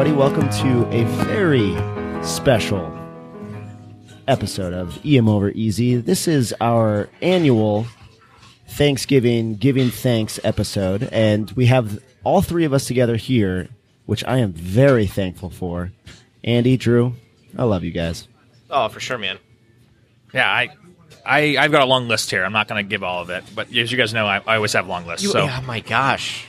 everybody, welcome to a very special episode of EM Over Easy. This is our annual Thanksgiving Giving Thanks episode, and we have all three of us together here, which I am very thankful for. Andy, Drew, I love you guys. Oh, for sure, man. Yeah, I, I, I've got a long list here. I'm not going to give all of it, but as you guys know, I, I always have long lists. You, so oh my gosh,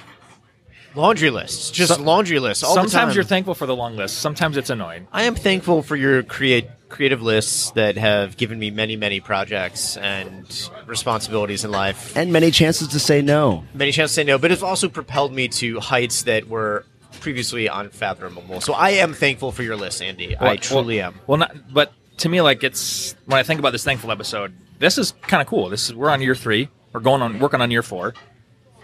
laundry lists, just Some- laundry lists. All the sometimes time. you're thankful for the long list. Sometimes it's annoying. I am thankful for your create creative lists that have given me many, many projects and responsibilities in life. And many chances to say no. Many chances to say no, but it's also propelled me to heights that were previously unfathomable. So I am thankful for your list, Andy. I Well- truly well- am. Well, not, but to me, like it's when I think about this thankful episode, this is kind of cool. This is we're on year three. We're going on working on year four,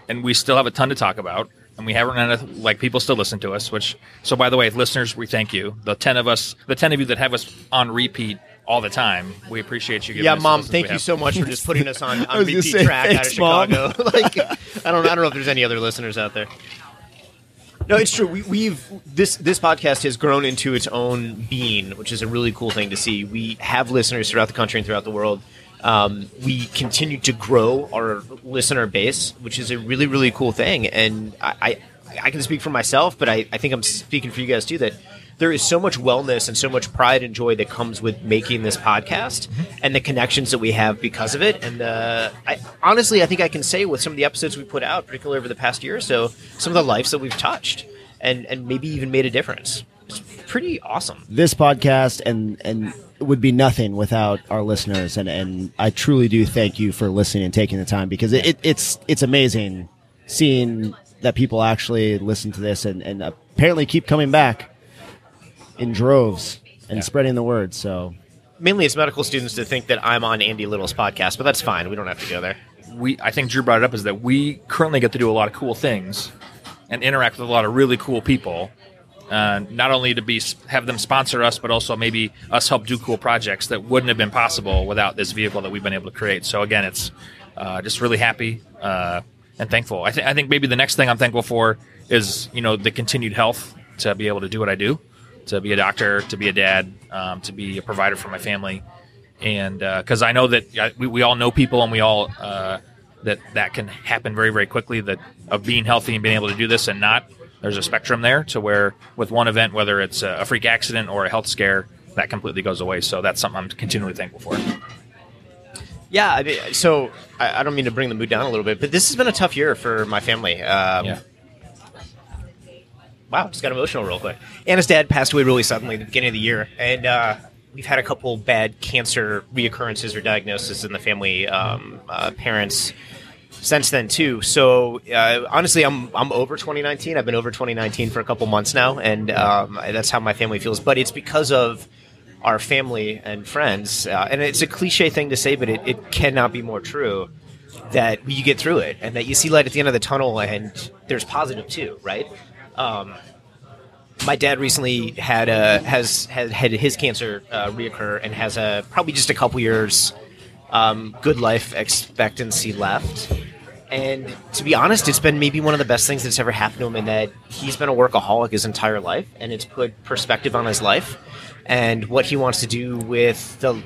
and we still have a ton to talk about. And we haven't run out of like people still listen to us. Which so by the way, listeners, we thank you. The ten of us, the ten of you that have us on repeat all the time, we appreciate you. Giving Yeah, mom. Thank you have. so much for just putting us on, on repeat say, track out of. Chicago. like, I don't, I don't know if there's any other listeners out there. No, it's true. We, we've this this podcast has grown into its own being, which is a really cool thing to see. We have listeners throughout the country and throughout the world. Um, we continue to grow our listener base, which is a really really cool thing. And I I, I can speak for myself, but I, I think I'm speaking for you guys too. That there is so much wellness and so much pride and joy that comes with making this podcast and the connections that we have because of it. And uh, I, honestly, I think I can say with some of the episodes we put out, particularly over the past year or so, some of the lives that we've touched and, and maybe even made a difference. It's pretty awesome. This podcast and and would be nothing without our listeners, and and I truly do thank you for listening and taking the time because it, it it's it's amazing seeing that people actually listen to this and and apparently keep coming back in droves and Yeah. spreading the word. So Mainly it's medical students that think that I'm on Andy Little's podcast, but that's fine. We don't have to go there. we I think Drew brought it up is that we currently get to do a lot of cool things and interact with a lot of really cool people. Uh, not only to be have them sponsor us, but also maybe us help do cool projects that wouldn't have been possible without this vehicle that we've been able to create. So again, it's uh, just really happy uh, and thankful. I think I think maybe the next thing I'm thankful for is you know the continued health to be able to do what I do, to be a doctor, to be a dad, um, to be a provider for my family, and because I know that uh, we, we all know people and we all uh, that that can happen very very quickly. That of being healthy and being able to do this and not, there's a spectrum there to where with one event, whether it's a freak accident or a health scare, that completely goes away. So that's something I'm continually thankful for. Yeah, I mean, so I, I don't mean to bring the mood down a little bit, but this has been a tough year for my family. Um, Yeah. Wow, just got emotional real quick. Anna's dad passed away really suddenly at the beginning of the year, and uh, we've had a couple bad cancer reoccurrences or diagnoses in the family. Um, uh, parents since then too. So uh, honestly, I'm I'm over 2019. I've been over 2019 for a couple months now, and um, that's how my family feels. But it's because of our family and friends, uh, and it's a cliche thing to say, but it, it cannot be more true. That you get through it, and that you see light at the end of the tunnel, and there's positive too, right? Um, my dad recently had a has had had his cancer uh, reoccur and has a probably just a couple years um, good life expectancy left. And to be honest, it's been maybe one of the best things that's ever happened to him in that he's been a workaholic his entire life, and it's put perspective on his life and what he wants to do with the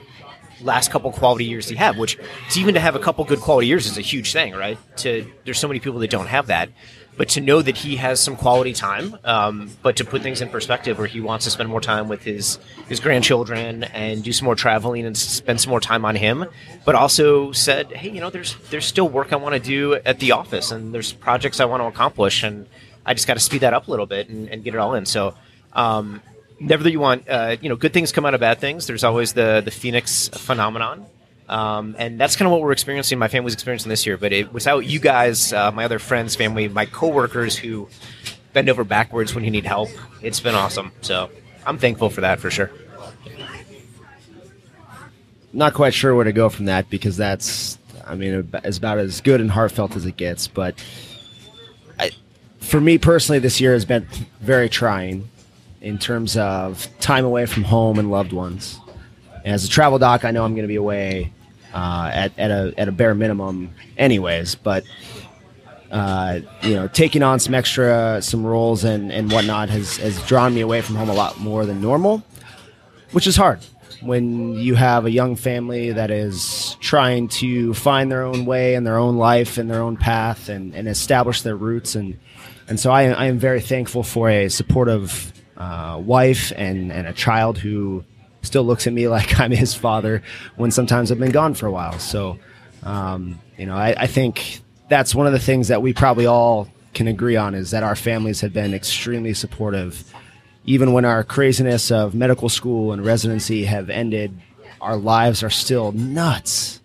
last couple quality years he have. Which even to have a couple good quality years is a huge thing, right? To there's so many people that don't have that, but to know that he has some quality time, um, but to put things in perspective, where he wants to spend more time with his his grandchildren and do some more traveling and spend some more time on him, but also said, hey, you know, there's there's still work I want to do at the office, and there's projects I want to accomplish, and I just got to speed that up a little bit and, and get it all in. So. Um, Never that you want, uh, you know, good things come out of bad things. There's always the the phoenix phenomenon, um, and that's kind of what we're experiencing. My family's experiencing this year, but it, without you guys, uh, my other friends, family, my coworkers who bend over backwards when you need help, it's been awesome. So I'm thankful for that for sure. not quite sure where to go from that because that's I mean is about as good and heartfelt as it gets. But I, for me personally, this year has been very trying in terms of time away from home and loved ones. As a travel doc, I know I'm going to be away uh, at, at a at a bare minimum, anyways. But uh, you know, taking on some extra some roles and and whatnot has has drawn me away from home a lot more than normal, which is hard when you have a young family that is trying to find their own way and their own life and their own path and, and establish their roots and and so I, I am very thankful for a supportive uh, wife and, and a child who still looks at me like I'm his father when sometimes I've been gone for a while. So, um, you know, I, I think that's one of the things that we probably all can agree on is that our families have been extremely supportive. Even when our craziness of medical school and residency have ended, our lives are still nuts.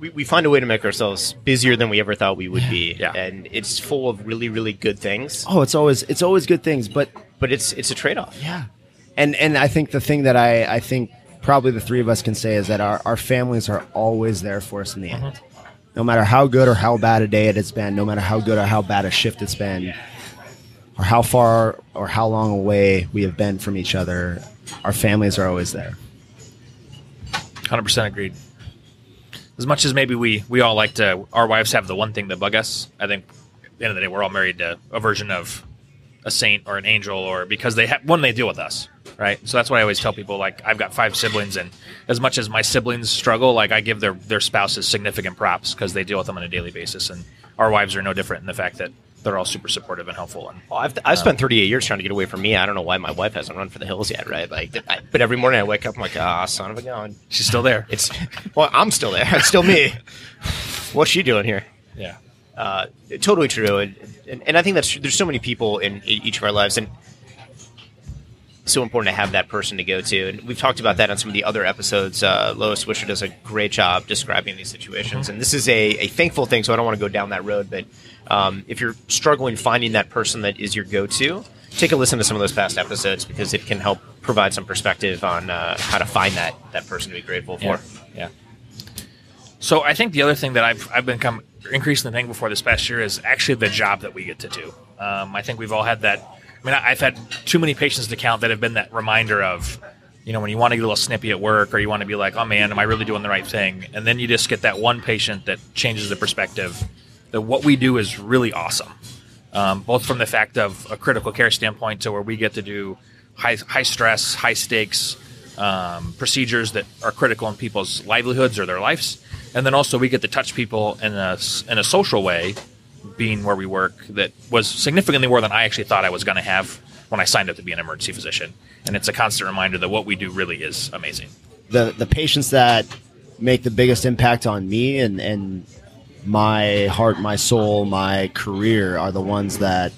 we, we find a way to make ourselves busier than we ever thought we would be. Yeah. And it's full of really, really good things. Oh, it's always it's always good things, but But it's it's a trade off. Yeah. And and I think the thing that I, I think probably the three of us can say is that our, our families are always there for us in the end. Mm-hmm. No matter how good or how bad a day it has been, no matter how good or how bad a shift it's been, or how far or how long away we have been from each other, our families are always there. Hundred percent agreed. As much as maybe we we all like to, our wives have the one thing that bug us. I think at the end of the day, we're all married to a version of a saint or an angel, or because they have one, they deal with us, right? So that's why I always tell people like I've got five siblings, and as much as my siblings struggle, like I give their their spouses significant props because they deal with them on a daily basis, and our wives are no different in the fact that they're all super supportive and helpful. And Well, I've, I've spent 38 years trying to get away from me. I don't know why my wife hasn't run for the hills yet, right? Like, I, but every morning I wake up, I'm like, ah, son of a gun. she's still there. It's well, I'm still there. It's still me. What's she doing here? yeah. Uh, totally true, and, and and I think that's there's so many people in each of our lives, and so important to have that person to go to. And we've talked about that on some of the other episodes. Uh, Lois Wisher does a great job describing these situations, and this is a, a thankful thing. So I don't want to go down that road, but um, if you're struggling finding that person that is your go-to, take a listen to some of those past episodes because it can help provide some perspective on uh, how to find that that person to be grateful for. Yeah. yeah. So I think the other thing that I've I've become increasingly thankful for this past year is actually the job that we get to do. Um, I think we've all had that. I mean, I've had too many patients to count that have been that reminder of, you know, when you want to get a little snippy at work or you want to be like, oh man, am I really doing the right thing? And then you just get that one patient that changes the perspective. That what we do is really awesome, um, both from the fact of a critical care standpoint, to where we get to do high high stress, high stakes um, procedures that are critical in people's livelihoods or their lives, and then also we get to touch people in a in a social way, being where we work that was significantly more than I actually thought I was going to have when I signed up to be an emergency physician. And it's a constant reminder that what we do really is amazing. The the patients that make the biggest impact on me and, and my heart, my soul, my career are the ones that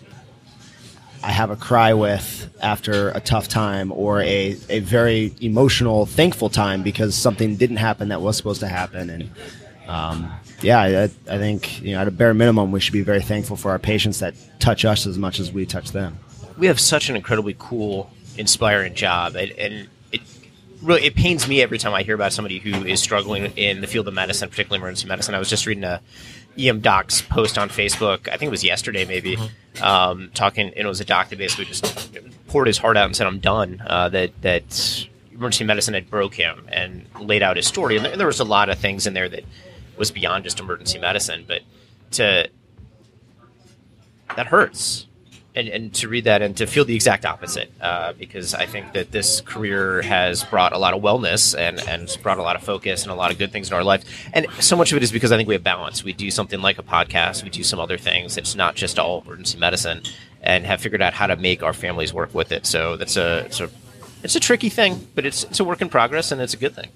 I have a cry with after a tough time or a, a very emotional, thankful time because something didn't happen that was supposed to happen. And um, yeah, I, I think you know at a bare minimum we should be very thankful for our patients that touch us as much as we touch them. we have such an incredibly cool, inspiring job, and, and it really it pains me every time I hear about somebody who is struggling in the field of medicine, particularly emergency medicine. I was just reading a EM Doc's post on Facebook. I think it was yesterday, maybe, um, talking. And it was a doc that basically just poured his heart out and said, "I'm done." Uh, that that emergency medicine had broke him and laid out his story. And there, there was a lot of things in there that was beyond just emergency medicine, but to that hurts. And, and to read that and to feel the exact opposite, uh, because I think that this career has brought a lot of wellness and, and brought a lot of focus and a lot of good things in our life. And so much of it is because I think we have balance. We do something like a podcast, we do some other things. It's not just all emergency medicine, and have figured out how to make our families work with it. So that's a it's a it's a tricky thing, but it's it's a work in progress and it's a good thing.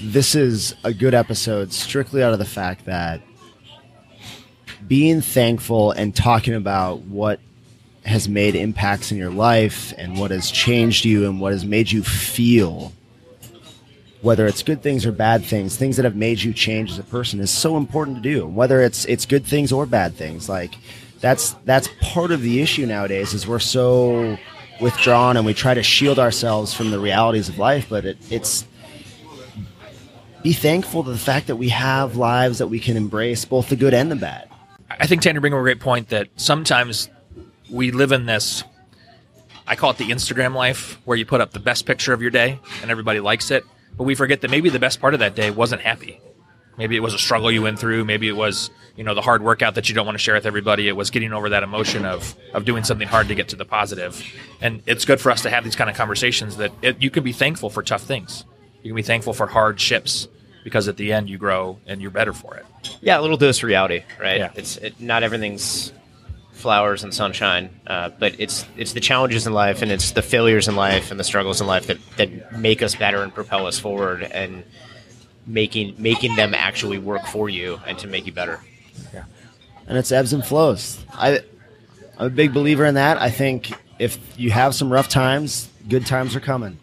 This is a good episode strictly out of the fact that being thankful and talking about what has made impacts in your life and what has changed you and what has made you feel whether it's good things or bad things things that have made you change as a person is so important to do. Whether it's it's good things or bad things like that's that's part of the issue nowadays is we're so withdrawn and we try to shield ourselves from the realities of life but it, it's be thankful to the fact that we have lives that we can embrace both the good and the bad I think Tanner bring up a great point that sometimes we live in this. I call it the Instagram life, where you put up the best picture of your day and everybody likes it, but we forget that maybe the best part of that day wasn't happy. Maybe it was a struggle you went through. Maybe it was you know the hard workout that you don't want to share with everybody. It was getting over that emotion of of doing something hard to get to the positive. And it's good for us to have these kind of conversations that it, you can be thankful for tough things. You can be thankful for hardships because at the end you grow and you're better for it. Yeah, a little dose of reality, right? Yeah. It's it, not everything's flowers and sunshine, uh, but it's it's the challenges in life and it's the failures in life and the struggles in life that, that make us better and propel us forward and making making them actually work for you and to make you better. Yeah. And it's ebbs and flows. I, I'm a big believer in that. I think if you have some rough times, good times are coming, Yeah.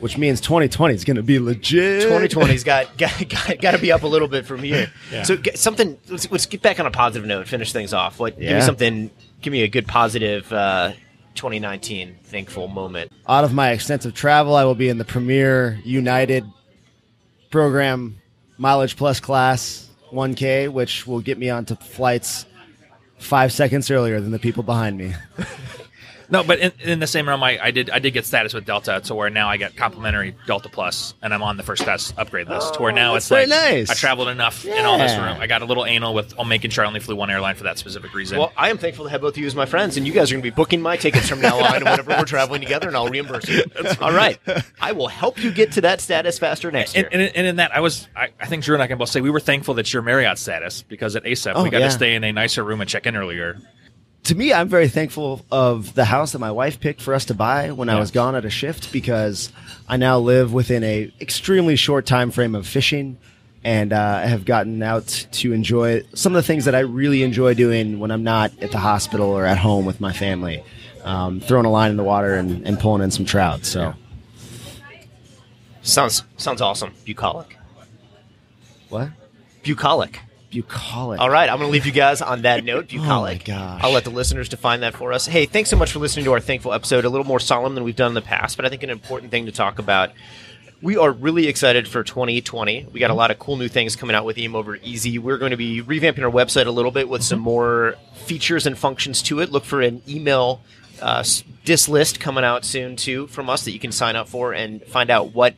Which means 2020 is going to be legit. 2020's got got, got, got to be up a little bit from here. Yeah. So get something. Let's, let's get back on a positive note. Finish things off. What? Give me something. Give me a good positive uh, 2019 thankful moment. Out of my extensive travel, I will be in the Premier United program mileage plus class 1K, which will get me onto flights five seconds earlier than the people behind me. No, but in, in the same realm, I, I did I did get status with Delta to where now I get complimentary Delta Plus, and I'm on the first class upgrade list. to where oh, now it's like nice. I traveled enough in all this room. I got a little anal with I'm making sure I only flew one airline for that specific reason. Well, I am thankful to have both of you as my friends, and you guys are going to be booking my tickets from now on whenever we're traveling together, and I'll reimburse you. All right, I will help you get to that status faster next and, year. and, and in that, I was I, I think Drew and I can both say we were thankful that your Marriott status because at ACEP Oh, we got yeah. to stay in a nicer room and check in earlier. To me, I'm very thankful of the house that my wife picked for us to buy when I was gone at a shift because I now live within a extremely short time frame of fishing, and uh, I have gotten out to enjoy some of the things that I really enjoy doing when I'm not at the hospital or at home with my family. Um, throwing a line in the water and, and pulling in some trout. So, sounds sounds awesome. Bucolic, what? bucolic. Bucolic. All right, I'm going to leave you guys on that note. Bucolic. Oh gosh. I'll let the listeners define that for us. Hey, thanks so much for listening to our thankful episode. A little more solemn than we've done in the past, but I think an important thing to talk about. We are really excited for 2020. We got a lot of cool new things coming out with EM Over Easy. We're going to be revamping our website a little bit with some more features and functions to it. Look for an email uh, s- dis list coming out soon too from us that you can sign up for and find out what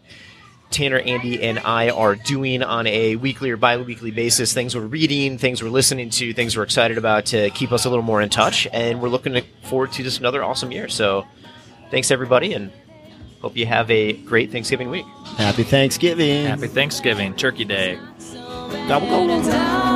Tanner, Andy, and I are doing on a weekly or bi-weekly basis. Things we're reading, things we're listening to, things we're excited about to keep us a little more in touch. And we're looking forward to just another awesome year. So, thanks everybody, and hope you have a great Thanksgiving week. Happy Thanksgiving. Happy Thanksgiving, Turkey Day. Gobble, gobble.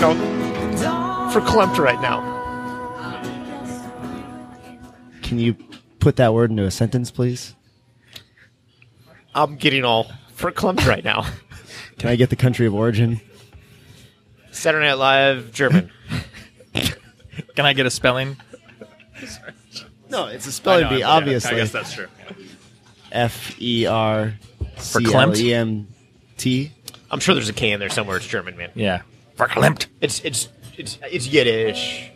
I'm verklempt right now. Can you put that word into a sentence, please? I'm getting all verklempt right now. Can I get the country of origin? Saturday Night Live, German. Can I get a spelling? No, it's a spelling know, bee, yeah, obviously. I guess that's true. F E R C L E M T. I'm sure there's a K in there somewhere. It's German, man. Yeah. Verklempt. It's it's it's it's Yiddish.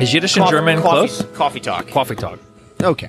Is Yiddish and Coffee- German coffee, close? Coffee talk. Coffee talk. Okay.